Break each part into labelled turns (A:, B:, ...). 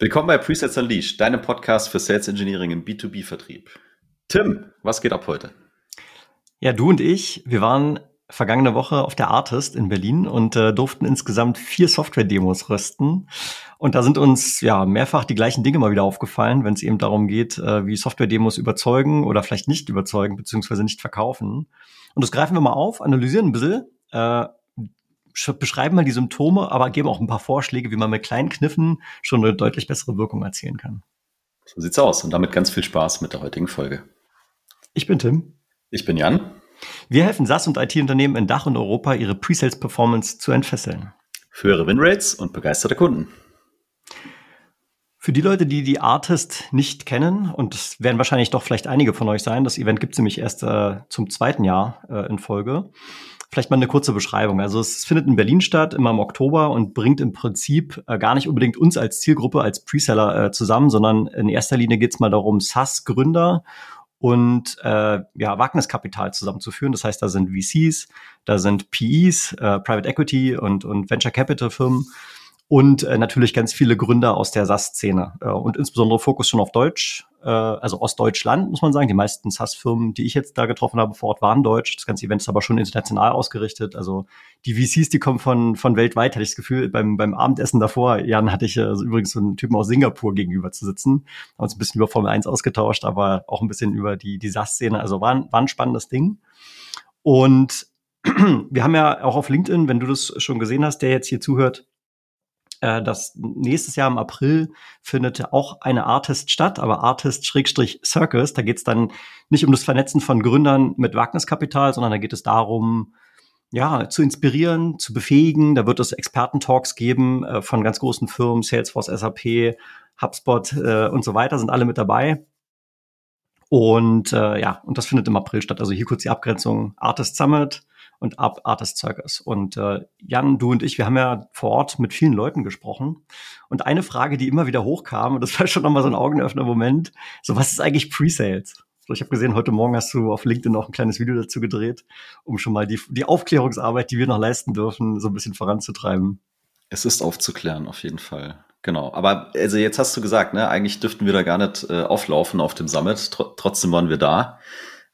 A: Willkommen bei Presets Unleashed, deinem Podcast für Sales Engineering im B2B-Vertrieb. Tim, was geht ab heute?
B: Ja, du und ich, wir waren vergangene Woche auf der Artist in Berlin und äh, durften insgesamt vier Software-Demos rösten. Und da sind uns ja mehrfach die gleichen Dinge mal wieder aufgefallen, wenn es eben darum geht, äh, wie Software-Demos überzeugen oder vielleicht nicht überzeugen, beziehungsweise nicht verkaufen. Und das greifen wir mal auf, analysieren ein bisschen, äh, beschreiben mal die Symptome, aber geben auch ein paar Vorschläge, wie man mit kleinen Kniffen schon eine deutlich bessere Wirkung erzielen kann.
A: So sieht's aus und damit ganz viel Spaß mit der heutigen Folge.
B: Ich bin Tim.
A: Ich bin Jan.
B: Wir helfen SaaS und IT-Unternehmen in Dach und Europa, ihre Pre-Sales-Performance zu entfesseln.
A: Für ihre Winrates und begeisterte Kunden.
B: Für die Leute, die die Artist nicht kennen, und es werden wahrscheinlich doch vielleicht einige von euch sein, das Event gibt es nämlich erst äh, zum zweiten Jahr äh, in Folge. Vielleicht mal eine kurze Beschreibung. Also es findet in Berlin statt, immer im Oktober und bringt im Prinzip äh, gar nicht unbedingt uns als Zielgruppe, als Preseller äh, zusammen, sondern in erster Linie geht es mal darum, SaaS-Gründer und äh, ja, Wagniskapital zusammenzuführen. Das heißt, da sind VCs, da sind PEs, äh, Private Equity und, und Venture Capital Firmen und äh, natürlich ganz viele Gründer aus der SaaS-Szene äh, und insbesondere Fokus schon auf Deutsch, äh, also Ostdeutschland, muss man sagen. Die meisten SaaS-Firmen, die ich jetzt da getroffen habe vor Ort, waren deutsch. Das ganze Event ist aber schon international ausgerichtet. Also die VCs, die kommen von, von weltweit, hatte ich das Gefühl. Beim, beim Abendessen davor, Jan, hatte ich äh, übrigens so einen Typen aus Singapur gegenüber zu sitzen. Haben uns ein bisschen über Formel 1 ausgetauscht, aber auch ein bisschen über die, die SaaS-Szene. Also war, war ein spannendes Ding. Und wir haben ja auch auf LinkedIn, wenn du das schon gesehen hast, der jetzt hier zuhört, äh, das nächstes Jahr im April findet auch eine Artist statt, aber Artist-Circus. Da geht es dann nicht um das Vernetzen von Gründern mit Wagniskapital, sondern da geht es darum, ja, zu inspirieren, zu befähigen. Da wird es Experten-Talks geben äh, von ganz großen Firmen, Salesforce, SAP, HubSpot äh, und so weiter, sind alle mit dabei. Und äh, ja, und das findet im April statt. Also hier kurz die Abgrenzung Artist Summit, und Art Artist Circus. Und äh, Jan, du und ich, wir haben ja vor Ort mit vielen Leuten gesprochen. Und eine Frage, die immer wieder hochkam, und das war schon nochmal so ein Augenöffner-Moment, so was ist eigentlich Pre-Sales? So, ich habe gesehen, heute Morgen hast du auf LinkedIn noch ein kleines Video dazu gedreht, um schon mal die, die Aufklärungsarbeit, die wir noch leisten dürfen, so ein bisschen voranzutreiben.
A: Es ist aufzuklären, auf jeden Fall. Genau. Aber also jetzt hast du gesagt, ne, eigentlich dürften wir da gar nicht äh, auflaufen auf dem Summit. Tr trotzdem waren wir da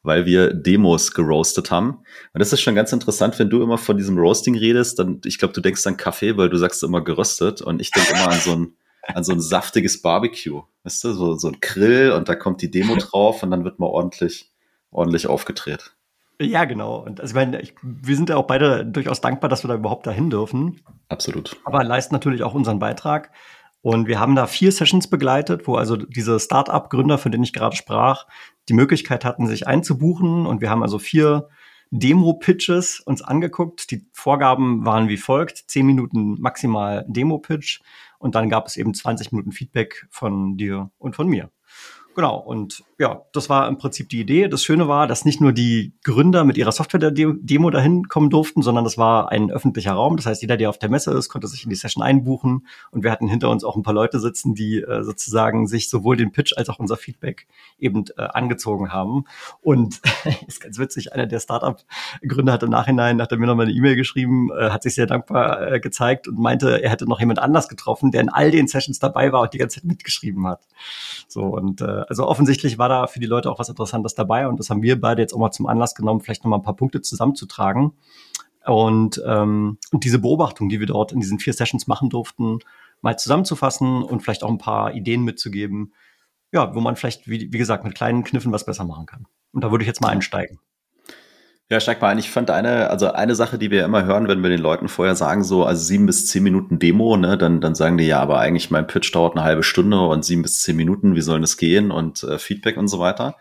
A: weil wir Demos geroastet haben. Und das ist schon ganz interessant, wenn du immer von diesem Roasting redest, dann, ich glaube, du denkst an Kaffee, weil du sagst immer geröstet und ich denke immer an so ein, an so ein saftiges Barbecue. Weißt du, so, so ein Grill und da kommt die Demo drauf und dann wird mal ordentlich, ordentlich aufgedreht.
B: Ja, genau. Und also ich meine, ich, wir sind ja auch beide durchaus dankbar, dass wir da überhaupt dahin dürfen.
A: Absolut.
B: Aber leisten natürlich auch unseren Beitrag. Und wir haben da vier Sessions begleitet, wo also diese Start-up-Gründer, von denen ich gerade sprach, die Möglichkeit hatten, sich einzubuchen. Und wir haben also vier Demo-Pitches uns angeguckt. Die Vorgaben waren wie folgt. Zehn Minuten maximal Demo-Pitch. Und dann gab es eben 20 Minuten Feedback von dir und von mir. Genau, und ja, das war im Prinzip die Idee. Das Schöne war, dass nicht nur die Gründer mit ihrer Software-Demo dahin kommen durften, sondern das war ein öffentlicher Raum. Das heißt, jeder, der auf der Messe ist, konnte sich in die Session einbuchen. Und wir hatten hinter uns auch ein paar Leute sitzen, die äh, sozusagen sich sowohl den Pitch als auch unser Feedback eben äh, angezogen haben. Und ist ganz witzig, einer der Startup-Gründer hat im Nachhinein, hat er mir nochmal eine E-Mail geschrieben, äh, hat sich sehr dankbar äh, gezeigt und meinte, er hätte noch jemand anders getroffen, der in all den Sessions dabei war und die ganze Zeit mitgeschrieben hat. So, und äh, also offensichtlich war da für die Leute auch was Interessantes dabei und das haben wir beide jetzt auch mal zum Anlass genommen, vielleicht nochmal ein paar Punkte zusammenzutragen. Und, ähm, und diese Beobachtung, die wir dort in diesen vier Sessions machen durften, mal zusammenzufassen und vielleicht auch ein paar Ideen mitzugeben, ja, wo man vielleicht, wie, wie gesagt, mit kleinen Kniffen was besser machen kann. Und da würde ich jetzt mal einsteigen.
A: Ja, steig mal ein. Ich fand eine, also eine Sache, die wir immer hören, wenn wir den Leuten vorher sagen, so, also sieben bis zehn Minuten Demo, ne, dann, dann sagen die ja, aber eigentlich mein Pitch dauert eine halbe Stunde und sieben bis zehn Minuten, wie soll das gehen und äh, Feedback und so weiter.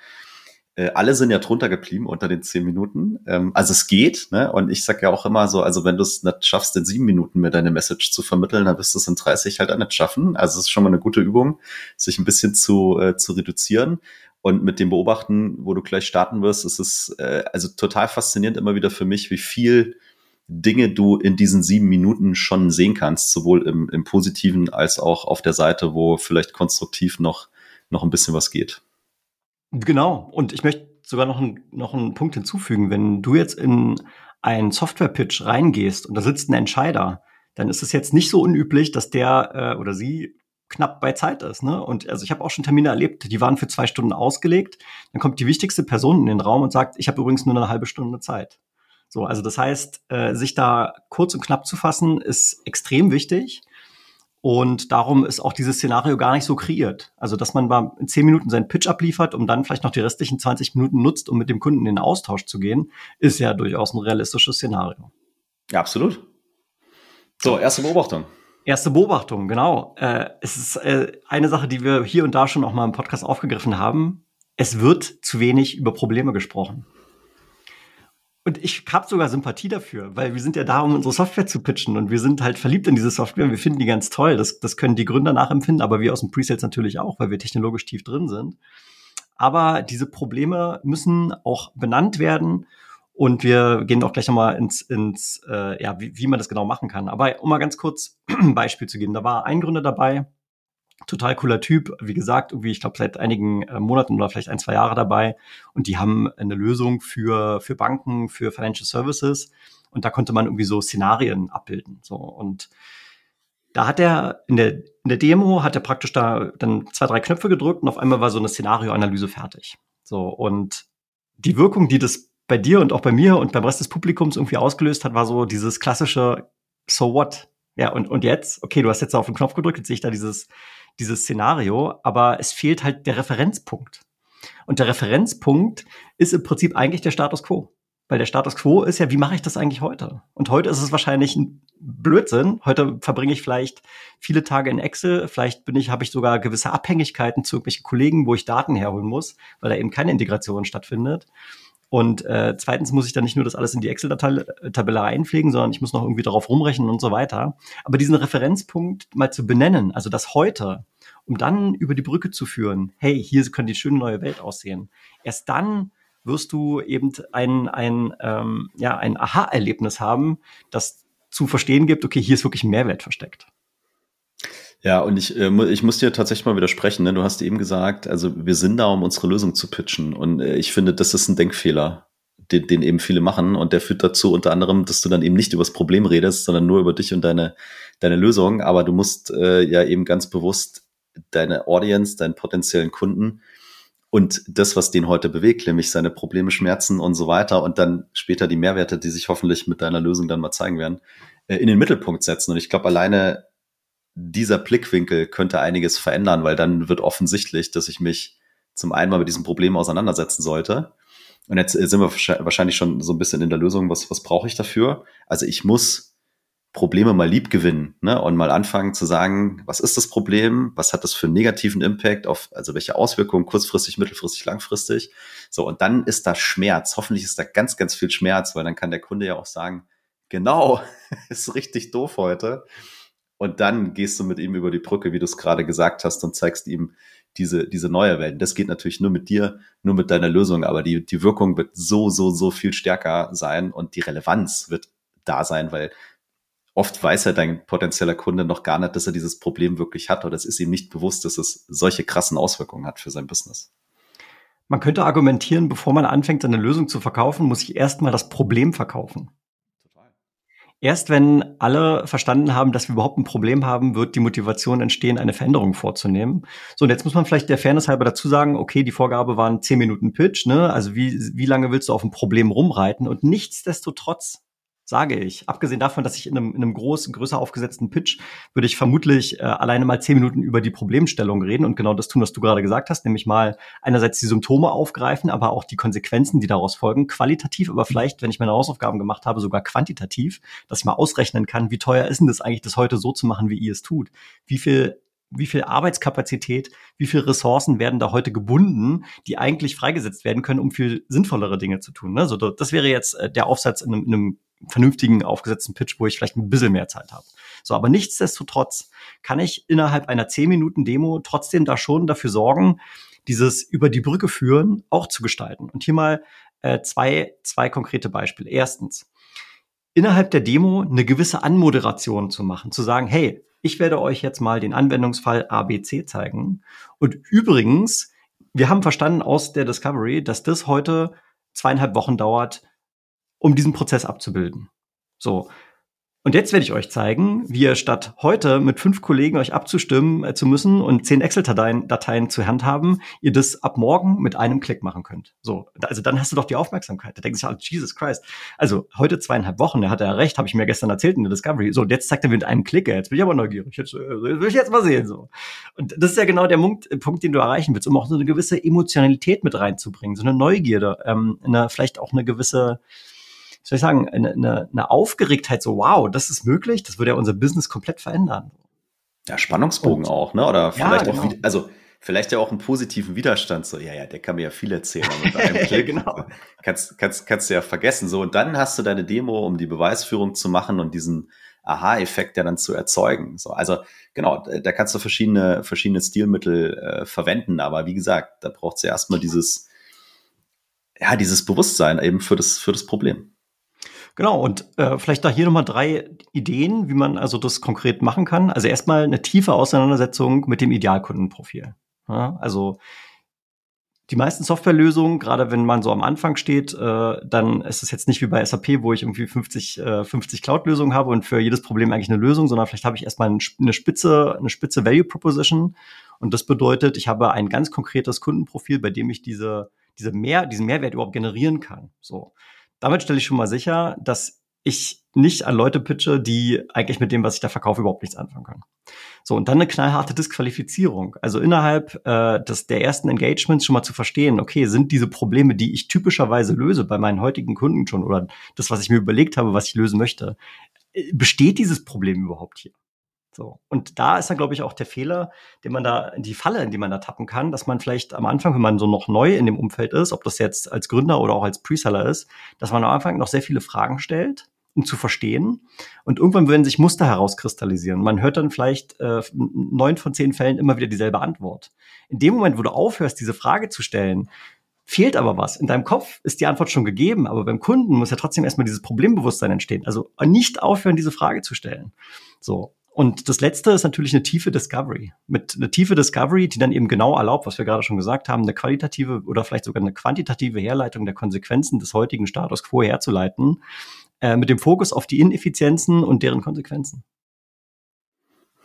A: Äh, alle sind ja drunter geblieben unter den zehn Minuten. Ähm, also es geht, ne? Und ich sag ja auch immer so, also wenn du es nicht schaffst, in sieben Minuten mir deine Message zu vermitteln, dann wirst du es in 30 halt auch nicht schaffen. Also es ist schon mal eine gute Übung, sich ein bisschen zu, äh, zu reduzieren. Und mit dem Beobachten, wo du gleich starten wirst, ist es äh, also total faszinierend immer wieder für mich, wie viel Dinge du in diesen sieben Minuten schon sehen kannst, sowohl im, im Positiven als auch auf der Seite, wo vielleicht konstruktiv noch, noch ein bisschen was geht.
B: Genau. Und ich möchte sogar noch, ein, noch einen Punkt hinzufügen. Wenn du jetzt in einen Software-Pitch reingehst und da sitzt ein Entscheider, dann ist es jetzt nicht so unüblich, dass der äh, oder sie knapp bei Zeit ist. Ne? Und also ich habe auch schon Termine erlebt, die waren für zwei Stunden ausgelegt. Dann kommt die wichtigste Person in den Raum und sagt, ich habe übrigens nur eine halbe Stunde Zeit. So, also das heißt, äh, sich da kurz und knapp zu fassen, ist extrem wichtig. Und darum ist auch dieses Szenario gar nicht so kreiert. Also, dass man mal in zehn Minuten seinen Pitch abliefert, um dann vielleicht noch die restlichen 20 Minuten nutzt, um mit dem Kunden in den Austausch zu gehen, ist ja durchaus ein realistisches Szenario.
A: Ja, absolut. So, erste Beobachtung.
B: Erste Beobachtung, genau. Äh, es ist äh, eine Sache, die wir hier und da schon auch mal im Podcast aufgegriffen haben. Es wird zu wenig über Probleme gesprochen. Und ich habe sogar Sympathie dafür, weil wir sind ja da, um unsere Software zu pitchen und wir sind halt verliebt in diese Software und wir finden die ganz toll. Das, das können die Gründer nachempfinden, aber wir aus dem Presales natürlich auch, weil wir technologisch tief drin sind. Aber diese Probleme müssen auch benannt werden und wir gehen auch gleich nochmal ins, ins äh, ja, wie, wie man das genau machen kann. Aber um mal ganz kurz ein Beispiel zu geben, da war ein Gründer dabei, total cooler Typ, wie gesagt, irgendwie, ich glaube, seit einigen äh, Monaten oder vielleicht ein, zwei Jahre dabei. Und die haben eine Lösung für, für Banken, für Financial Services. Und da konnte man irgendwie so Szenarien abbilden. So. Und da hat er in der, in der Demo hat er praktisch da dann zwei, drei Knöpfe gedrückt und auf einmal war so eine Szenarioanalyse fertig. So. Und die Wirkung, die das bei dir und auch bei mir und beim Rest des Publikums irgendwie ausgelöst hat, war so dieses klassische So what? Ja, und, und jetzt? Okay, du hast jetzt auf den Knopf gedrückt, jetzt sehe ich da dieses, dieses Szenario, aber es fehlt halt der Referenzpunkt. Und der Referenzpunkt ist im Prinzip eigentlich der Status quo. Weil der Status quo ist ja, wie mache ich das eigentlich heute? Und heute ist es wahrscheinlich ein Blödsinn. Heute verbringe ich vielleicht viele Tage in Excel. Vielleicht bin ich, habe ich sogar gewisse Abhängigkeiten zu irgendwelchen Kollegen, wo ich Daten herholen muss, weil da eben keine Integration stattfindet. Und äh, zweitens muss ich dann nicht nur das alles in die Excel-Tabelle einpflegen, sondern ich muss noch irgendwie darauf rumrechnen und so weiter. Aber diesen Referenzpunkt mal zu benennen, also das heute, um dann über die Brücke zu führen, hey, hier könnte die schöne neue Welt aussehen. Erst dann wirst du eben ein, ein, ähm, ja, ein Aha-Erlebnis haben, das zu verstehen gibt, okay, hier ist wirklich Mehrwert versteckt.
A: Ja, und ich, äh, ich muss dir tatsächlich mal widersprechen. Ne? Du hast eben gesagt, also wir sind da, um unsere Lösung zu pitchen. Und äh, ich finde, das ist ein Denkfehler, den, den eben viele machen. Und der führt dazu unter anderem, dass du dann eben nicht über das Problem redest, sondern nur über dich und deine, deine Lösung. Aber du musst äh, ja eben ganz bewusst deine Audience, deinen potenziellen Kunden und das, was den heute bewegt, nämlich seine Probleme, Schmerzen und so weiter und dann später die Mehrwerte, die sich hoffentlich mit deiner Lösung dann mal zeigen werden, äh, in den Mittelpunkt setzen. Und ich glaube, alleine dieser Blickwinkel könnte einiges verändern, weil dann wird offensichtlich, dass ich mich zum einen mal mit diesem Problem auseinandersetzen sollte. Und jetzt sind wir wahrscheinlich schon so ein bisschen in der Lösung, was, was brauche ich dafür? Also ich muss Probleme mal lieb gewinnen ne? und mal anfangen zu sagen, was ist das Problem? Was hat das für einen negativen Impact auf, also welche Auswirkungen kurzfristig, mittelfristig, langfristig? So, und dann ist da Schmerz. Hoffentlich ist da ganz, ganz viel Schmerz, weil dann kann der Kunde ja auch sagen, genau, ist richtig doof heute. Und dann gehst du mit ihm über die Brücke, wie du es gerade gesagt hast, und zeigst ihm diese, diese neue Welt. Das geht natürlich nur mit dir, nur mit deiner Lösung, aber die, die Wirkung wird so, so, so viel stärker sein und die Relevanz wird da sein, weil oft weiß ja dein potenzieller Kunde noch gar nicht, dass er dieses Problem wirklich hat oder es ist ihm nicht bewusst, dass es solche krassen Auswirkungen hat für sein Business.
B: Man könnte argumentieren, bevor man anfängt, eine Lösung zu verkaufen, muss ich erstmal das Problem verkaufen. Erst wenn alle verstanden haben, dass wir überhaupt ein Problem haben, wird die Motivation entstehen, eine Veränderung vorzunehmen. So, und jetzt muss man vielleicht der Fairness halber dazu sagen, okay, die Vorgabe waren zehn Minuten Pitch, ne? Also wie, wie lange willst du auf ein Problem rumreiten? Und nichtsdestotrotz sage ich. Abgesehen davon, dass ich in einem, in einem großen, größer aufgesetzten Pitch würde ich vermutlich äh, alleine mal zehn Minuten über die Problemstellung reden und genau das tun, was du gerade gesagt hast, nämlich mal einerseits die Symptome aufgreifen, aber auch die Konsequenzen, die daraus folgen, qualitativ, aber vielleicht, wenn ich meine Hausaufgaben gemacht habe, sogar quantitativ, dass ich mal ausrechnen kann, wie teuer ist denn das eigentlich, das heute so zu machen, wie ihr es tut? Wie viel wie viel Arbeitskapazität, wie viel Ressourcen werden da heute gebunden, die eigentlich freigesetzt werden können, um viel sinnvollere Dinge zu tun. Ne? Also das wäre jetzt äh, der Aufsatz in einem, in einem vernünftigen, aufgesetzten Pitch, wo ich vielleicht ein bisschen mehr Zeit habe. So, aber nichtsdestotrotz kann ich innerhalb einer 10 Minuten Demo trotzdem da schon dafür sorgen, dieses über die Brücke führen auch zu gestalten. Und hier mal äh, zwei, zwei konkrete Beispiele. Erstens, innerhalb der Demo eine gewisse Anmoderation zu machen, zu sagen, hey, ich werde euch jetzt mal den Anwendungsfall ABC zeigen. Und übrigens, wir haben verstanden aus der Discovery, dass das heute zweieinhalb Wochen dauert, um diesen Prozess abzubilden. So. Und jetzt werde ich euch zeigen, wie ihr statt heute mit fünf Kollegen euch abzustimmen äh, zu müssen und zehn Excel-Dateien Dateien zur Hand haben, ihr das ab morgen mit einem Klick machen könnt. So, also dann hast du doch die Aufmerksamkeit. Da denkst du, oh, Jesus Christ. Also heute zweieinhalb Wochen, da hat er recht, habe ich mir gestern erzählt in der Discovery. So, und jetzt zeigt er mir mit einem Klick, jetzt bin ich aber neugierig. Jetzt, äh, will ich jetzt mal sehen. So. Und das ist ja genau der Punkt, äh, Punkt, den du erreichen willst, um auch so eine gewisse Emotionalität mit reinzubringen, so eine Neugierde, ähm, eine, vielleicht auch eine gewisse soll ich sagen, eine, eine, eine Aufgeregtheit, so wow, das ist möglich, das würde ja unser Business komplett verändern.
A: Ja, Spannungsbogen Und, auch, ne? Oder vielleicht ja, genau. auch, also vielleicht ja auch einen positiven Widerstand, so, ja, ja, der kann mir ja viel erzählen. Mit einem Klick. genau. Kannst, kannst, kannst du ja vergessen. So, und dann hast du deine Demo, um die Beweisführung zu machen und diesen Aha-Effekt ja dann zu erzeugen. So, also genau, da kannst du verschiedene, verschiedene Stilmittel äh, verwenden, aber wie gesagt, da braucht es ja erstmal dieses, ja, dieses Bewusstsein eben für das, für das Problem.
B: Genau, und äh, vielleicht da hier nochmal drei Ideen, wie man also das konkret machen kann. Also erstmal eine tiefe Auseinandersetzung mit dem Idealkundenprofil. Ja, also die meisten Softwarelösungen, gerade wenn man so am Anfang steht, äh, dann ist es jetzt nicht wie bei SAP, wo ich irgendwie 50, äh, 50 Cloud-Lösungen habe und für jedes Problem eigentlich eine Lösung, sondern vielleicht habe ich erstmal eine spitze, eine spitze Value Proposition. Und das bedeutet, ich habe ein ganz konkretes Kundenprofil, bei dem ich diese, diese mehr, diesen Mehrwert überhaupt generieren kann. So. Damit stelle ich schon mal sicher, dass ich nicht an Leute pitche, die eigentlich mit dem, was ich da verkaufe, überhaupt nichts anfangen können. So, und dann eine knallharte Disqualifizierung. Also innerhalb äh, des, der ersten Engagements schon mal zu verstehen, okay, sind diese Probleme, die ich typischerweise löse bei meinen heutigen Kunden schon oder das, was ich mir überlegt habe, was ich lösen möchte, äh, besteht dieses Problem überhaupt hier? So. Und da ist dann, glaube ich, auch der Fehler, den man da, die Falle, in die man da tappen kann, dass man vielleicht am Anfang, wenn man so noch neu in dem Umfeld ist, ob das jetzt als Gründer oder auch als Preseller ist, dass man am Anfang noch sehr viele Fragen stellt, um zu verstehen. Und irgendwann werden sich Muster herauskristallisieren. Man hört dann vielleicht äh, neun von zehn Fällen immer wieder dieselbe Antwort. In dem Moment, wo du aufhörst, diese Frage zu stellen, fehlt aber was. In deinem Kopf ist die Antwort schon gegeben, aber beim Kunden muss ja trotzdem erstmal dieses Problembewusstsein entstehen. Also nicht aufhören, diese Frage zu stellen. So. Und das letzte ist natürlich eine tiefe Discovery. Mit einer tiefe Discovery, die dann eben genau erlaubt, was wir gerade schon gesagt haben, eine qualitative oder vielleicht sogar eine quantitative Herleitung der Konsequenzen des heutigen Status quo herzuleiten, äh, mit dem Fokus auf die Ineffizienzen und deren Konsequenzen.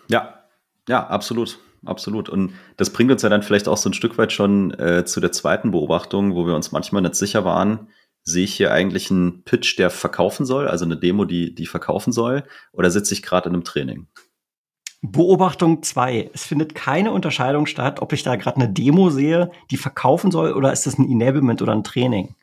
A: Ja, ja, absolut. Absolut. Und das bringt uns ja dann vielleicht auch so ein Stück weit schon äh, zu der zweiten Beobachtung, wo wir uns manchmal nicht sicher waren, sehe ich hier eigentlich einen Pitch, der verkaufen soll, also eine Demo, die, die verkaufen soll, oder sitze ich gerade in einem Training?
B: Beobachtung zwei: Es findet keine Unterscheidung statt, ob ich da gerade eine Demo sehe, die verkaufen soll, oder ist das ein Enablement oder ein Training.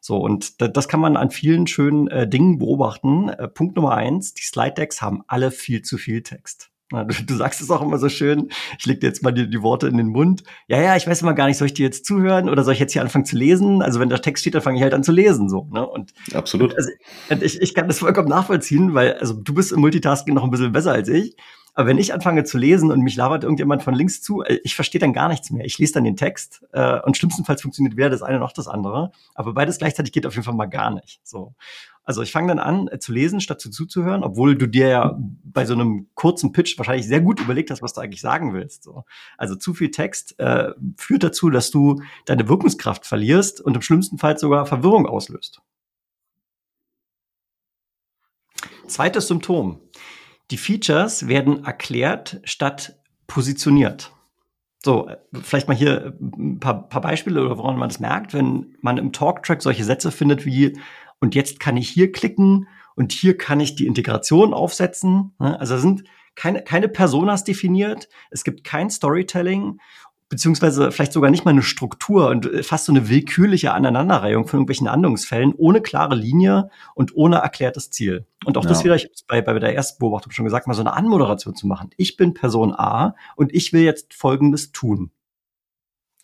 B: So, und das kann man an vielen schönen äh, Dingen beobachten. Äh, Punkt Nummer eins, die Slide Decks haben alle viel zu viel Text. Du, du, sagst es auch immer so schön. Ich leg dir jetzt mal die, die, Worte in den Mund. Ja, ja, ich weiß immer gar nicht, soll ich dir jetzt zuhören oder soll ich jetzt hier anfangen zu lesen? Also wenn der Text steht, dann fange ich halt an zu lesen, so. Ne? Und
A: absolut.
B: Also, ich, ich kann das vollkommen nachvollziehen, weil also du bist im Multitasking noch ein bisschen besser als ich. Aber wenn ich anfange zu lesen und mich labert irgendjemand von links zu, äh, ich verstehe dann gar nichts mehr. Ich lese dann den Text äh, und schlimmstenfalls funktioniert weder das eine noch das andere. Aber beides gleichzeitig geht auf jeden Fall mal gar nicht. So. Also ich fange dann an äh, zu lesen, statt zu zuzuhören, obwohl du dir ja bei so einem kurzen Pitch wahrscheinlich sehr gut überlegt hast, was du eigentlich sagen willst. So. Also zu viel Text äh, führt dazu, dass du deine Wirkungskraft verlierst und im schlimmsten Fall sogar Verwirrung auslöst. Zweites Symptom. Die Features werden erklärt statt positioniert. So, äh, vielleicht mal hier ein paar, paar Beispiele oder woran man das merkt, wenn man im Talktrack solche Sätze findet wie und jetzt kann ich hier klicken und hier kann ich die Integration aufsetzen. Ne? Also sind keine, keine Personas definiert, es gibt kein Storytelling beziehungsweise vielleicht sogar nicht mal eine Struktur und fast so eine willkürliche Aneinanderreihung von irgendwelchen Handlungsfällen ohne klare Linie und ohne erklärtes Ziel. Und auch ja. das wieder, ich bei, bei der ersten Beobachtung schon gesagt, mal so eine Anmoderation zu machen. Ich bin Person A und ich will jetzt Folgendes tun.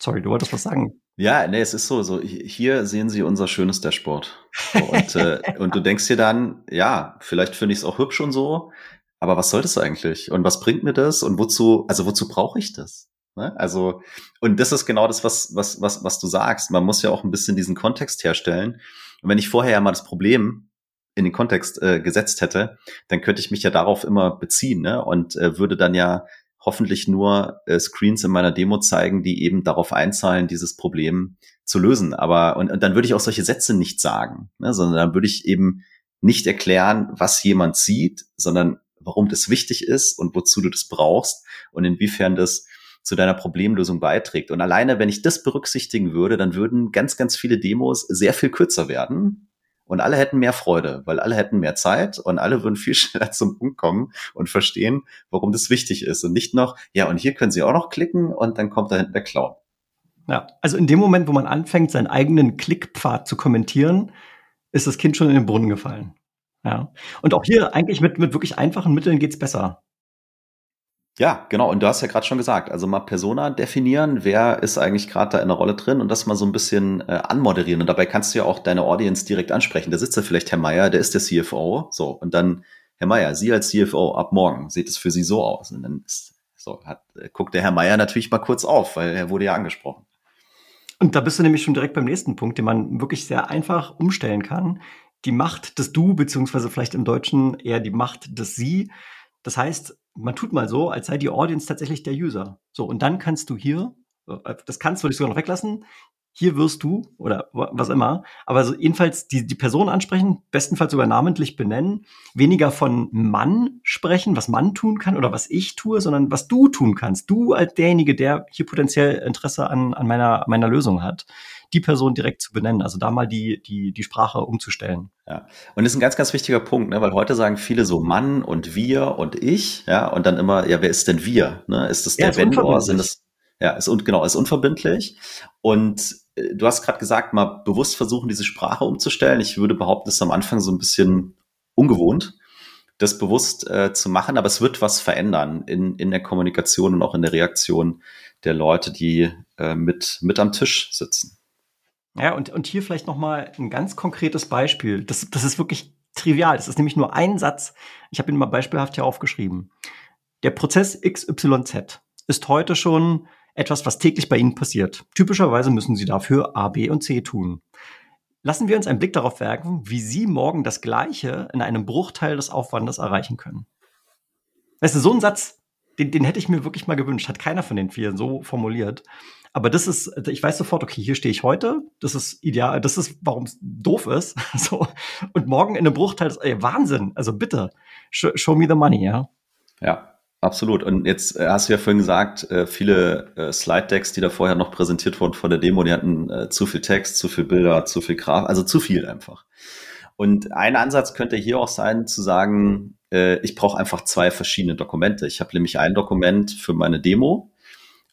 B: Sorry, du wolltest was sagen.
A: Ja, nee, es ist so, so hier sehen Sie unser schönes Dashboard. Und, äh, und du denkst dir dann, ja, vielleicht finde ich es auch hübsch und so, aber was soll das eigentlich? Und was bringt mir das? Und wozu, also wozu brauche ich das? Ne? Also, und das ist genau das, was, was, was, was du sagst. Man muss ja auch ein bisschen diesen Kontext herstellen. Und wenn ich vorher ja mal das Problem in den Kontext äh, gesetzt hätte, dann könnte ich mich ja darauf immer beziehen ne? und äh, würde dann ja hoffentlich nur äh, Screens in meiner Demo zeigen, die eben darauf einzahlen, dieses Problem zu lösen. Aber und, und dann würde ich auch solche Sätze nicht sagen, ne? sondern dann würde ich eben nicht erklären, was jemand sieht, sondern warum das wichtig ist und wozu du das brauchst und inwiefern das zu deiner Problemlösung beiträgt. Und alleine, wenn ich das berücksichtigen würde, dann würden ganz, ganz viele Demos sehr viel kürzer werden und alle hätten mehr Freude, weil alle hätten mehr Zeit und alle würden viel schneller zum Punkt kommen und verstehen, warum das wichtig ist und nicht noch, ja, und hier können sie auch noch klicken und dann kommt da hinten der Clown.
B: Ja, also in dem Moment, wo man anfängt, seinen eigenen Klickpfad zu kommentieren, ist das Kind schon in den Brunnen gefallen. Ja. Und auch hier eigentlich mit, mit wirklich einfachen Mitteln geht's besser.
A: Ja, genau. Und du hast ja gerade schon gesagt, also mal Persona definieren, wer ist eigentlich gerade da in der Rolle drin und das mal so ein bisschen äh, anmoderieren. Und dabei kannst du ja auch deine Audience direkt ansprechen. Da sitzt ja vielleicht Herr Meier, der ist der CFO. So, und dann, Herr Meier, Sie als CFO, ab morgen sieht es für Sie so aus. Und dann ist, so, hat, äh, guckt der Herr Meier natürlich mal kurz auf, weil er wurde ja angesprochen.
B: Und da bist du nämlich schon direkt beim nächsten Punkt, den man wirklich sehr einfach umstellen kann. Die Macht des Du, beziehungsweise vielleicht im Deutschen eher die Macht des Sie. Das heißt, man tut mal so, als sei die Audience tatsächlich der User. So, und dann kannst du hier, äh, das kannst du dich sogar noch weglassen, hier wirst du oder was immer, aber so jedenfalls die, die Person ansprechen, bestenfalls sogar namentlich benennen, weniger von Mann sprechen, was Mann tun kann oder was ich tue, sondern was du tun kannst. Du als derjenige, der hier potenziell Interesse an, an meiner, meiner Lösung hat die Person direkt zu benennen. Also da mal die, die, die Sprache umzustellen.
A: Ja. Und das ist ein ganz, ganz wichtiger Punkt, ne? weil heute sagen viele so Mann und wir und ich, ja, und dann immer, ja, wer ist denn wir? Ne? Ist das der ja, Vendor? Sind das, ja, ist und genau, ist unverbindlich. Und äh, du hast gerade gesagt, mal bewusst versuchen, diese Sprache umzustellen. Ich würde behaupten, das ist am Anfang so ein bisschen ungewohnt, das bewusst äh, zu machen, aber es wird was verändern in, in der Kommunikation und auch in der Reaktion der Leute, die äh, mit, mit am Tisch sitzen.
B: Ja, und, und hier vielleicht noch mal ein ganz konkretes Beispiel. Das, das ist wirklich trivial. Das ist nämlich nur ein Satz. Ich habe ihn mal beispielhaft hier aufgeschrieben. Der Prozess XYZ ist heute schon etwas, was täglich bei Ihnen passiert. Typischerweise müssen Sie dafür A, B und C tun. Lassen wir uns einen Blick darauf werfen, wie Sie morgen das Gleiche in einem Bruchteil des Aufwandes erreichen können. Weißt du, so ein Satz, den, den hätte ich mir wirklich mal gewünscht. Hat keiner von den vier so formuliert. Aber das ist, ich weiß sofort, okay, hier stehe ich heute. Das ist ideal, das ist, warum es doof ist. so. Und morgen in einem Bruchteil, ey, Wahnsinn. Also bitte, show, show me the money, ja.
A: Ja, Absolut. Und jetzt äh, hast du ja vorhin gesagt, äh, viele äh, Slide-Decks, die da vorher noch präsentiert wurden von der Demo, die hatten äh, zu viel Text, zu viel Bilder, zu viel Graf, also zu viel einfach. Und ein Ansatz könnte hier auch sein, zu sagen, äh, ich brauche einfach zwei verschiedene Dokumente. Ich habe nämlich ein Dokument für meine Demo,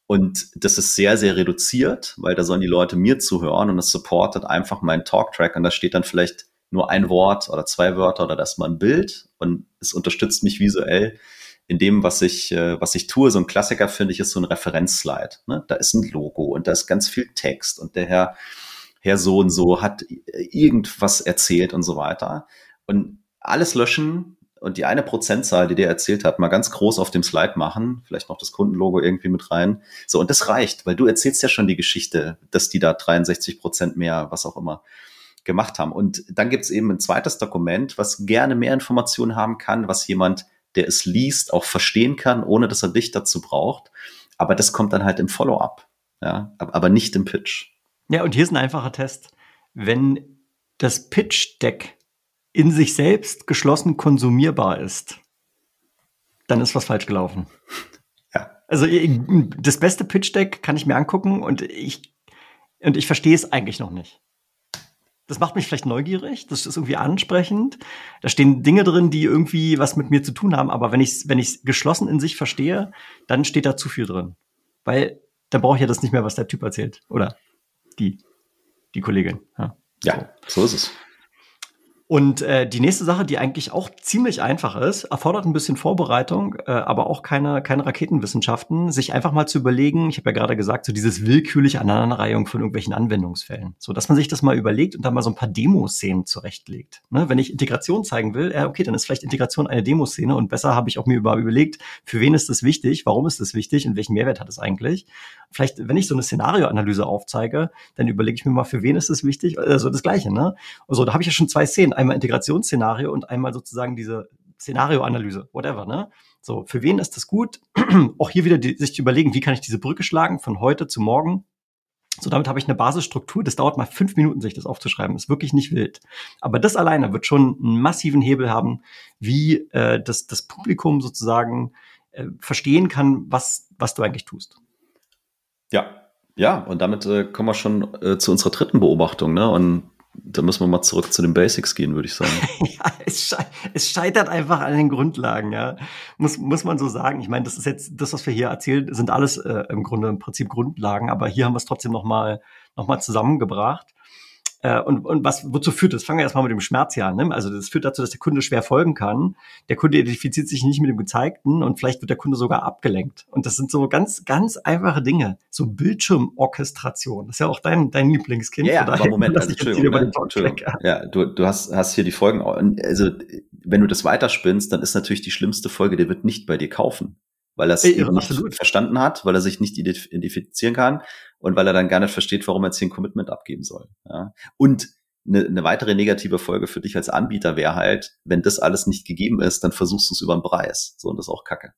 A: und das ist sehr, sehr reduziert, weil da sollen die Leute mir zuhören und es supportet einfach meinen Talktrack und da steht dann vielleicht nur ein Wort oder zwei Wörter oder das mal ein Bild und es unterstützt mich visuell in dem, was ich, äh, was ich tue. So ein Klassiker finde ich ist so ein Referenzslide. Ne? Da ist ein Logo und da ist ganz viel Text und der Herr, Herr so und so hat irgendwas erzählt und so weiter. Und alles löschen, und die eine Prozentzahl, die der erzählt hat, mal ganz groß auf dem Slide machen, vielleicht noch das Kundenlogo irgendwie mit rein. So, und das reicht, weil du erzählst ja schon die Geschichte, dass die da 63 Prozent mehr, was auch immer, gemacht haben. Und dann gibt es eben ein zweites Dokument, was gerne mehr Informationen haben kann, was jemand, der es liest, auch verstehen kann, ohne dass er dich dazu braucht. Aber das kommt dann halt im Follow-up, ja, aber nicht im Pitch.
B: Ja, und hier ist ein einfacher Test. Wenn das Pitch-Deck in sich selbst geschlossen konsumierbar ist, dann ist was falsch gelaufen. Ja. Also das beste Pitch Deck kann ich mir angucken und ich und ich verstehe es eigentlich noch nicht. Das macht mich vielleicht neugierig, das ist irgendwie ansprechend. Da stehen Dinge drin, die irgendwie was mit mir zu tun haben, aber wenn ich es wenn ich's geschlossen in sich verstehe, dann steht da zu viel drin. Weil dann brauche ich ja das nicht mehr, was der Typ erzählt. Oder die, die Kollegin.
A: Ja, ja so. so ist es.
B: Und äh, die nächste Sache, die eigentlich auch ziemlich einfach ist, erfordert ein bisschen Vorbereitung, äh, aber auch keine, keine Raketenwissenschaften, sich einfach mal zu überlegen, ich habe ja gerade gesagt, so dieses willkürliche Aneinanderreihung von irgendwelchen Anwendungsfällen. So, dass man sich das mal überlegt und dann mal so ein paar Demoszenen zurechtlegt. Ne? Wenn ich Integration zeigen will, äh, okay, dann ist vielleicht Integration eine Demoszene und besser habe ich auch mir über, überlegt, für wen ist das wichtig, warum ist das wichtig und welchen Mehrwert hat es eigentlich. Vielleicht, wenn ich so eine Szenarioanalyse aufzeige, dann überlege ich mir mal, für wen ist es wichtig, also das Gleiche. Ne? Also da habe ich ja schon zwei Szenen einmal Integrationsszenario und einmal sozusagen diese Szenarioanalyse, whatever, ne? So, für wen ist das gut? Auch hier wieder die, sich zu überlegen, wie kann ich diese Brücke schlagen von heute zu morgen? So, damit habe ich eine Basisstruktur. Das dauert mal fünf Minuten, sich das aufzuschreiben. Ist wirklich nicht wild. Aber das alleine wird schon einen massiven Hebel haben, wie äh, das, das Publikum sozusagen äh, verstehen kann, was, was du eigentlich tust.
A: Ja, ja, und damit äh, kommen wir schon äh, zu unserer dritten Beobachtung, ne? Und da müssen wir mal zurück zu den Basics gehen, würde ich sagen.
B: ja, es, sche es, scheitert einfach an den Grundlagen, ja. Muss, muss man so sagen. Ich meine, das ist jetzt, das, was wir hier erzählen, sind alles äh, im Grunde im Prinzip Grundlagen, aber hier haben wir es trotzdem nochmal noch mal zusammengebracht. Äh, und, und was, wozu führt das? Fangen wir erstmal mit dem Schmerz hier an. Ne? Also das führt dazu, dass der Kunde schwer folgen kann. Der Kunde identifiziert sich nicht mit dem Gezeigten und vielleicht wird der Kunde sogar abgelenkt. Und das sind so ganz, ganz einfache Dinge. So Bildschirmorchestration. Das ist ja auch dein, dein Lieblingskind.
A: Ja, aber Moment, also, Entschuldigung, ne? Entschuldigung. Ja, du, du hast, hast hier die Folgen, also wenn du das weiterspinnst, dann ist natürlich die schlimmste Folge, der wird nicht bei dir kaufen weil er es nicht absolut. verstanden hat, weil er sich nicht identifizieren kann und weil er dann gar nicht versteht, warum er jetzt hier ein Commitment abgeben soll. Ja. Und eine, eine weitere negative Folge für dich als Anbieter wäre halt, wenn das alles nicht gegeben ist, dann versuchst du es über den Preis. So, und das ist auch Kacke.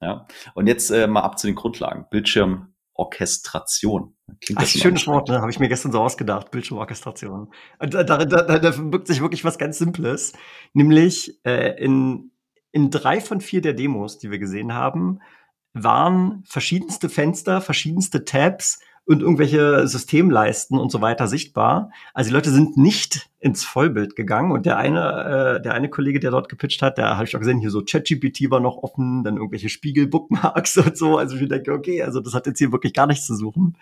A: Ja. Und jetzt äh, mal ab zu den Grundlagen. Bildschirmorchestration.
B: Klingt Ach, schönes Wort, ne? habe ich mir gestern so ausgedacht, Bildschirmorchestration. Und da, da, da, da verbirgt sich wirklich was ganz Simples, nämlich äh, in in drei von vier der Demos, die wir gesehen haben, waren verschiedenste Fenster, verschiedenste Tabs und irgendwelche Systemleisten und so weiter sichtbar. Also die Leute sind nicht ins Vollbild gegangen und der eine, äh, der eine Kollege, der dort gepitcht hat, der habe ich auch gesehen, hier so ChatGPT war noch offen, dann irgendwelche Spiegel-Bookmarks und so. Also ich denke, okay, also das hat jetzt hier wirklich gar nichts zu suchen.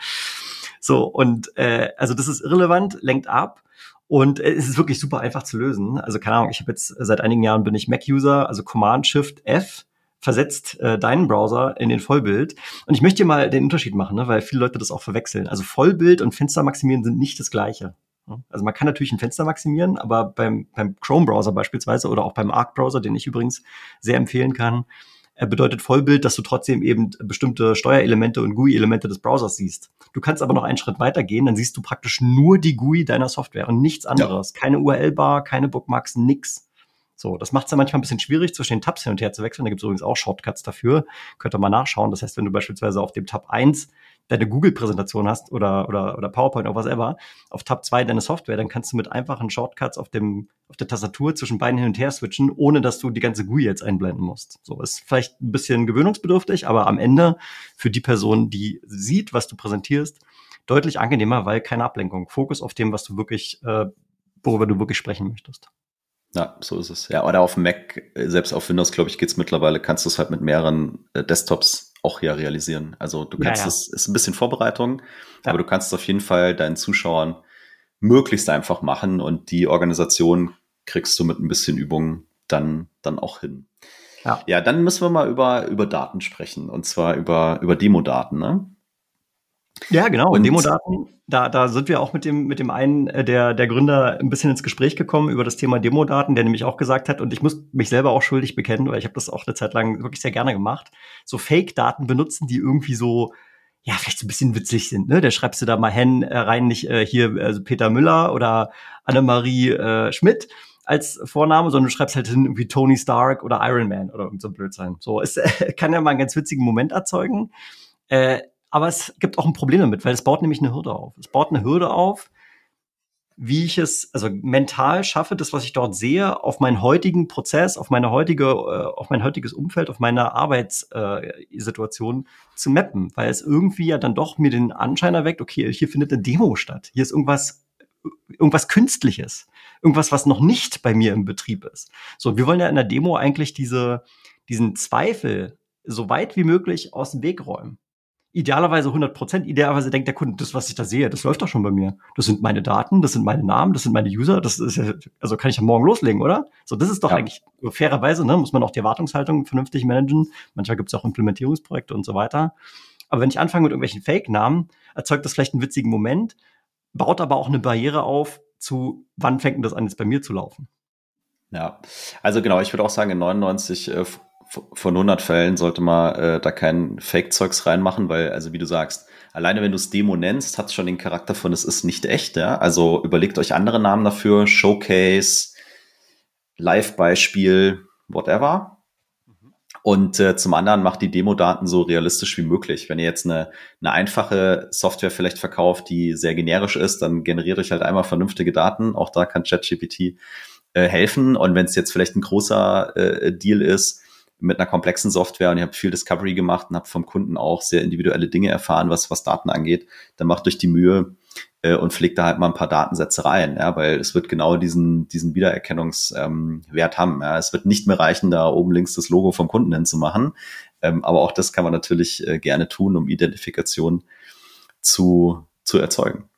B: So und äh, also das ist irrelevant, lenkt ab. Und es ist wirklich super einfach zu lösen. Also keine Ahnung, ich habe jetzt seit einigen Jahren bin ich Mac-User, also Command Shift F versetzt äh, deinen Browser in den Vollbild. Und ich möchte dir mal den Unterschied machen, ne, weil viele Leute das auch verwechseln. Also Vollbild und Fenster maximieren sind nicht das gleiche. Also man kann natürlich ein Fenster maximieren, aber beim, beim Chrome-Browser beispielsweise oder auch beim Arc-Browser, den ich übrigens sehr empfehlen kann, bedeutet Vollbild, dass du trotzdem eben bestimmte Steuerelemente und GUI-Elemente des Browsers siehst. Du kannst aber noch einen Schritt weiter gehen, dann siehst du praktisch nur die GUI deiner Software und nichts anderes. Ja. Keine URL-Bar, keine Bookmarks, nix. So, das macht es ja manchmal ein bisschen schwierig, zwischen den Tabs hin und her zu wechseln. Da gibt es übrigens auch Shortcuts dafür. Könnt ihr mal nachschauen. Das heißt, wenn du beispielsweise auf dem Tab 1 deine Google-Präsentation hast oder, oder, oder PowerPoint oder was ever, auf Tab 2 deine Software, dann kannst du mit einfachen Shortcuts auf dem, auf der Tastatur zwischen beiden hin und her switchen, ohne dass du die ganze GUI jetzt einblenden musst. So, ist vielleicht ein bisschen gewöhnungsbedürftig, aber am Ende für die Person, die sieht, was du präsentierst, deutlich angenehmer, weil keine Ablenkung. Fokus auf dem, was du wirklich, äh, worüber du wirklich sprechen möchtest.
A: Ja, so ist es. Ja, oder auf Mac, selbst auf Windows, glaube ich, geht's mittlerweile, kannst du es halt mit mehreren äh, Desktops auch ja realisieren. Also du kannst ja, ja. es, ist ein bisschen Vorbereitung, ja. aber du kannst es auf jeden Fall deinen Zuschauern möglichst einfach machen und die Organisation kriegst du mit ein bisschen Übung dann, dann auch hin. Ja. ja, dann müssen wir mal über, über Daten sprechen und zwar über, über Demo-Daten, ne?
B: Ja, genau. Und Demodaten, da, da sind wir auch mit dem, mit dem einen äh, der, der Gründer ein bisschen ins Gespräch gekommen über das Thema Demodaten, der nämlich auch gesagt hat, und ich muss mich selber auch schuldig bekennen, weil ich habe das auch eine Zeit lang wirklich sehr gerne gemacht, so Fake-Daten benutzen, die irgendwie so, ja, vielleicht so ein bisschen witzig sind. Ne? Da schreibst du da mal hin äh, rein, nicht äh, hier also Peter Müller oder Annemarie äh, Schmidt als Vorname, sondern du schreibst halt hin irgendwie Tony Stark oder Iron Man oder irgend so Blödsinn. So, es äh, kann ja mal einen ganz witzigen Moment erzeugen. Äh, aber es gibt auch ein Problem damit, weil es baut nämlich eine Hürde auf. Es baut eine Hürde auf, wie ich es also mental schaffe, das, was ich dort sehe, auf meinen heutigen Prozess, auf meine heutige, äh, auf mein heutiges Umfeld, auf meine Arbeitssituation zu mappen, weil es irgendwie ja dann doch mir den Anschein erweckt, okay, hier findet eine Demo statt. Hier ist irgendwas, irgendwas Künstliches. Irgendwas, was noch nicht bei mir im Betrieb ist. So, wir wollen ja in der Demo eigentlich diese, diesen Zweifel so weit wie möglich aus dem Weg räumen idealerweise 100 Prozent. Idealerweise denkt der Kunde, das, was ich da sehe, das läuft doch schon bei mir. Das sind meine Daten, das sind meine Namen, das sind meine User. Das ist ja, also kann ich ja morgen loslegen, oder? So, das ist doch ja. eigentlich fairerweise, ne, muss man auch die Erwartungshaltung vernünftig managen. Manchmal gibt es auch Implementierungsprojekte und so weiter. Aber wenn ich anfange mit irgendwelchen Fake-Namen, erzeugt das vielleicht einen witzigen Moment, baut aber auch eine Barriere auf zu, wann fängt denn das an, jetzt bei mir zu laufen?
A: Ja, also genau, ich würde auch sagen, in 99 äh, von 100 Fällen sollte man äh, da kein Fake-Zeugs reinmachen, weil, also wie du sagst, alleine wenn du es Demo nennst, hat es schon den Charakter von, es ist nicht echt, ja. Also überlegt euch andere Namen dafür, Showcase, Live-Beispiel, whatever. Und äh, zum anderen macht die Demo-Daten so realistisch wie möglich. Wenn ihr jetzt eine, eine einfache Software vielleicht verkauft, die sehr generisch ist, dann generiert euch halt einmal vernünftige Daten. Auch da kann ChatGPT äh, helfen. Und wenn es jetzt vielleicht ein großer äh, Deal ist mit einer komplexen Software und ihr habt viel Discovery gemacht und habt vom Kunden auch sehr individuelle Dinge erfahren, was, was Daten angeht, dann macht euch die Mühe, äh, und pflegt da halt mal ein paar Datensätze rein, ja, weil es wird genau diesen, diesen Wiedererkennungswert ähm, haben. Ja. Es wird nicht mehr reichen, da oben links das Logo vom Kunden hinzumachen. Ähm, aber auch das kann man natürlich äh, gerne tun, um Identifikation zu, zu erzeugen.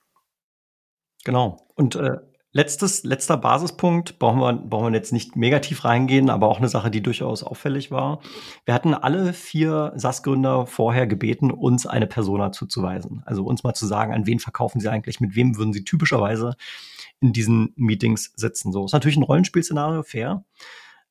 B: Genau. Und äh, Letztes, letzter Basispunkt, brauchen wir, brauchen wir jetzt nicht negativ reingehen, aber auch eine Sache, die durchaus auffällig war. Wir hatten alle vier SAS-Gründer vorher gebeten, uns eine Persona zuzuweisen. Also uns mal zu sagen, an wen verkaufen sie eigentlich, mit wem würden sie typischerweise in diesen Meetings sitzen. So ist natürlich ein Rollenspielszenario, fair.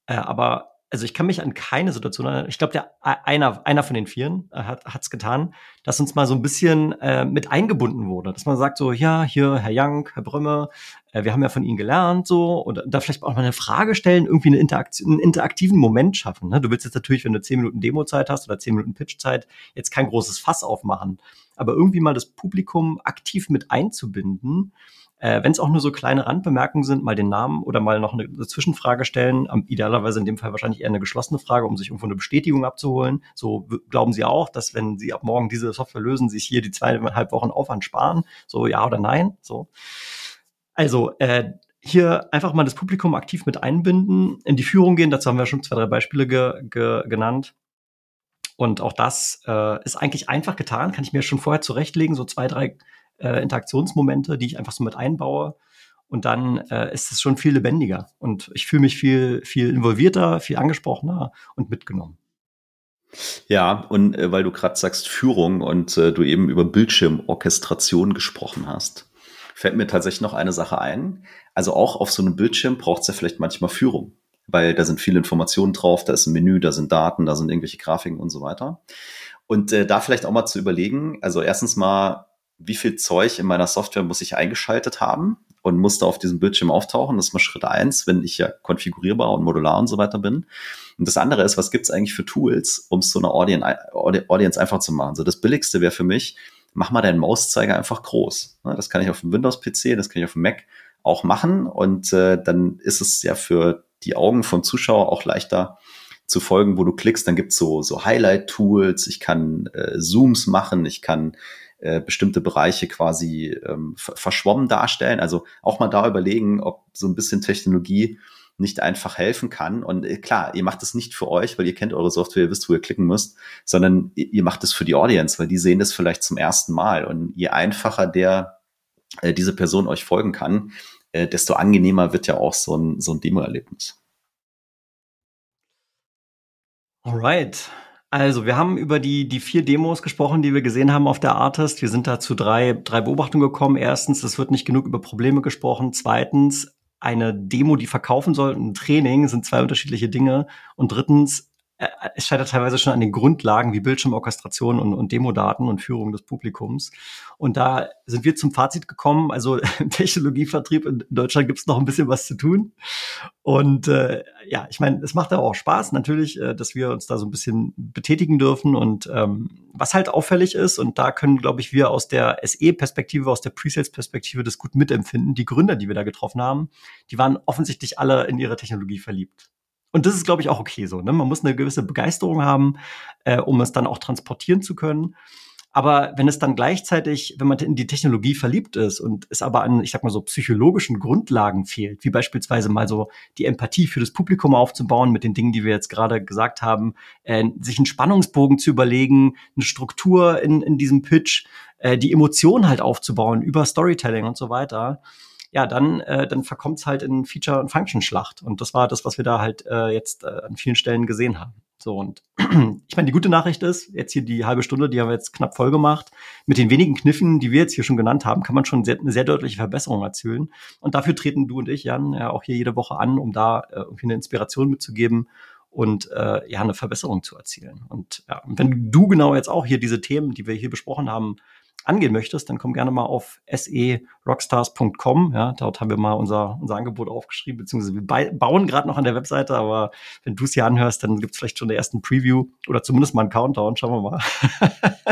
B: Äh, aber also ich kann mich an keine Situation erinnern. Ich glaube, der einer, einer von den Vieren äh, hat es getan, dass uns mal so ein bisschen äh, mit eingebunden wurde. Dass man sagt so, ja, hier Herr Young, Herr Brömme, äh, wir haben ja von Ihnen gelernt so und da vielleicht auch mal eine Frage stellen, irgendwie eine Interaktion, einen interaktiven Moment schaffen. Ne? Du willst jetzt natürlich, wenn du zehn Minuten Demozeit hast oder zehn Minuten Pitchzeit, jetzt kein großes Fass aufmachen, aber irgendwie mal das Publikum aktiv mit einzubinden äh, Wenn es auch nur so kleine Randbemerkungen sind, mal den Namen oder mal noch eine, Zwischenfrage stellen, am, idealerweise in dem Fall wahrscheinlich eher eine geschlossene Frage, um sich irgendwo eine Bestätigung abzuholen. So glauben Sie auch, dass wenn Sie ab morgen diese Software lösen, sich hier die zweieinhalb Wochen Aufwand sparen? So ja oder nein? So. Also äh, hier einfach mal das Publikum aktiv mit einbinden, in die Führung gehen. Dazu haben wir schon zwei, drei Beispiele ge, ge, genannt. Und auch das äh, ist eigentlich einfach getan, kann ich mir schon vorher zurechtlegen, so zwei, drei äh, Interaktionsmomente, die ich einfach so mit einbaue. Und dann äh, ist es schon viel lebendiger. Und ich fühle mich viel, viel involvierter, viel angesprochener und mitgenommen.
A: Ja, und äh, weil du gerade sagst Führung und äh, du eben über Bildschirmorchestration gesprochen hast, fällt mir tatsächlich noch eine Sache ein. Also auch auf so einem Bildschirm braucht es ja vielleicht manchmal Führung, weil da sind viele Informationen drauf, da ist ein Menü, da sind Daten, da sind irgendwelche Grafiken und so weiter. Und äh, da vielleicht auch mal zu überlegen, also erstens mal, wie viel Zeug in meiner Software muss ich eingeschaltet haben und muss da auf diesem Bildschirm auftauchen. Das ist mal Schritt eins, wenn ich ja konfigurierbar und modular und so weiter bin. Und das andere ist, was gibt es eigentlich für Tools, um so eine Audience einfach zu machen? So das Billigste wäre für mich, mach mal deinen Mauszeiger einfach groß. Das kann ich auf dem Windows-PC, das kann ich auf dem Mac auch machen. Und äh, dann ist es ja für die Augen vom Zuschauer auch leichter zu folgen, wo du klickst. Dann gibt's so, so Highlight-Tools, ich kann äh, Zooms machen, ich kann äh, bestimmte Bereiche quasi ähm, verschwommen darstellen. Also auch mal da überlegen, ob so ein bisschen Technologie nicht einfach helfen kann. Und äh, klar, ihr macht es nicht für euch, weil ihr kennt eure Software, ihr wisst, wo ihr klicken müsst, sondern ihr, macht es für die Audience, weil die sehen das vielleicht zum ersten Mal. Und je einfacher der äh, diese Person euch folgen kann, äh, desto angenehmer wird ja auch so ein, so ein Demo-Erlebnis.
B: Alright. Also, wir haben über die, die vier Demos gesprochen, die wir gesehen haben auf der Artist. Wir sind da zu drei, drei Beobachtungen gekommen. Erstens, es wird nicht genug über Probleme gesprochen. Zweitens, eine Demo, die verkaufen soll, ein Training sind zwei unterschiedliche Dinge. Und drittens, es scheitert teilweise schon an den Grundlagen wie Bildschirmorchestration und, und Demodaten und Führung des Publikums. Und da sind wir zum Fazit gekommen, also Technologievertrieb in Deutschland gibt es noch ein bisschen was zu tun. Und äh, ja, ich meine, es macht aber auch Spaß natürlich, äh, dass wir uns da so ein bisschen betätigen dürfen. Und ähm, was halt auffällig ist, und da können, glaube ich, wir aus der SE-Perspektive, aus der Presales-Perspektive das gut mitempfinden, die Gründer, die wir da getroffen haben, die waren offensichtlich alle in ihre Technologie verliebt. Und das ist, glaube ich, auch okay so. Ne? Man muss eine gewisse Begeisterung haben, äh, um es dann auch transportieren zu können. Aber wenn es dann gleichzeitig, wenn man in die Technologie verliebt ist und es aber an, ich sag mal so, psychologischen Grundlagen fehlt, wie beispielsweise mal so die Empathie für das Publikum aufzubauen mit den Dingen, die wir jetzt gerade gesagt haben, äh, sich einen Spannungsbogen zu überlegen, eine Struktur in, in diesem Pitch, äh, die Emotionen halt aufzubauen über Storytelling und so weiter, ja, dann, äh, dann verkommt es halt in Feature- und Function-Schlacht. Und das war das, was wir da halt äh, jetzt äh, an vielen Stellen gesehen haben. So, und ich meine, die gute Nachricht ist, jetzt hier die halbe Stunde, die haben wir jetzt knapp voll gemacht. Mit den wenigen Kniffen, die wir jetzt hier schon genannt haben, kann man schon sehr, eine sehr deutliche Verbesserung erzielen. Und dafür treten du und ich, Jan, ja auch hier jede Woche an, um da äh, irgendwie eine Inspiration mitzugeben und äh, ja, eine Verbesserung zu erzielen. Und ja, wenn du genau jetzt auch hier diese Themen, die wir hier besprochen haben, angehen möchtest, dann komm gerne mal auf serockstars.com. Ja, dort haben wir mal unser, unser Angebot aufgeschrieben, beziehungsweise wir bauen gerade noch an der Webseite, aber wenn du es hier anhörst, dann gibt es vielleicht schon den ersten Preview oder zumindest mal einen Countdown. Schauen wir mal.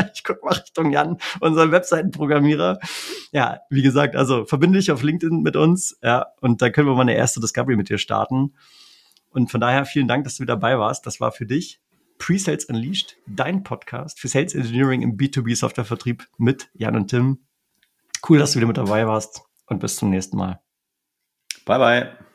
B: ich guck mal Richtung Jan, unseren Webseitenprogrammierer. Ja, wie gesagt, also verbinde dich auf LinkedIn mit uns, ja, und da können wir mal eine erste Discovery mit dir starten. Und von daher vielen Dank, dass du dabei warst. Das war für dich Pre-Sales Unleashed, dein Podcast für Sales Engineering im B2B Softwarevertrieb mit Jan und Tim. Cool, dass du wieder mit dabei warst und bis zum nächsten Mal.
A: Bye bye.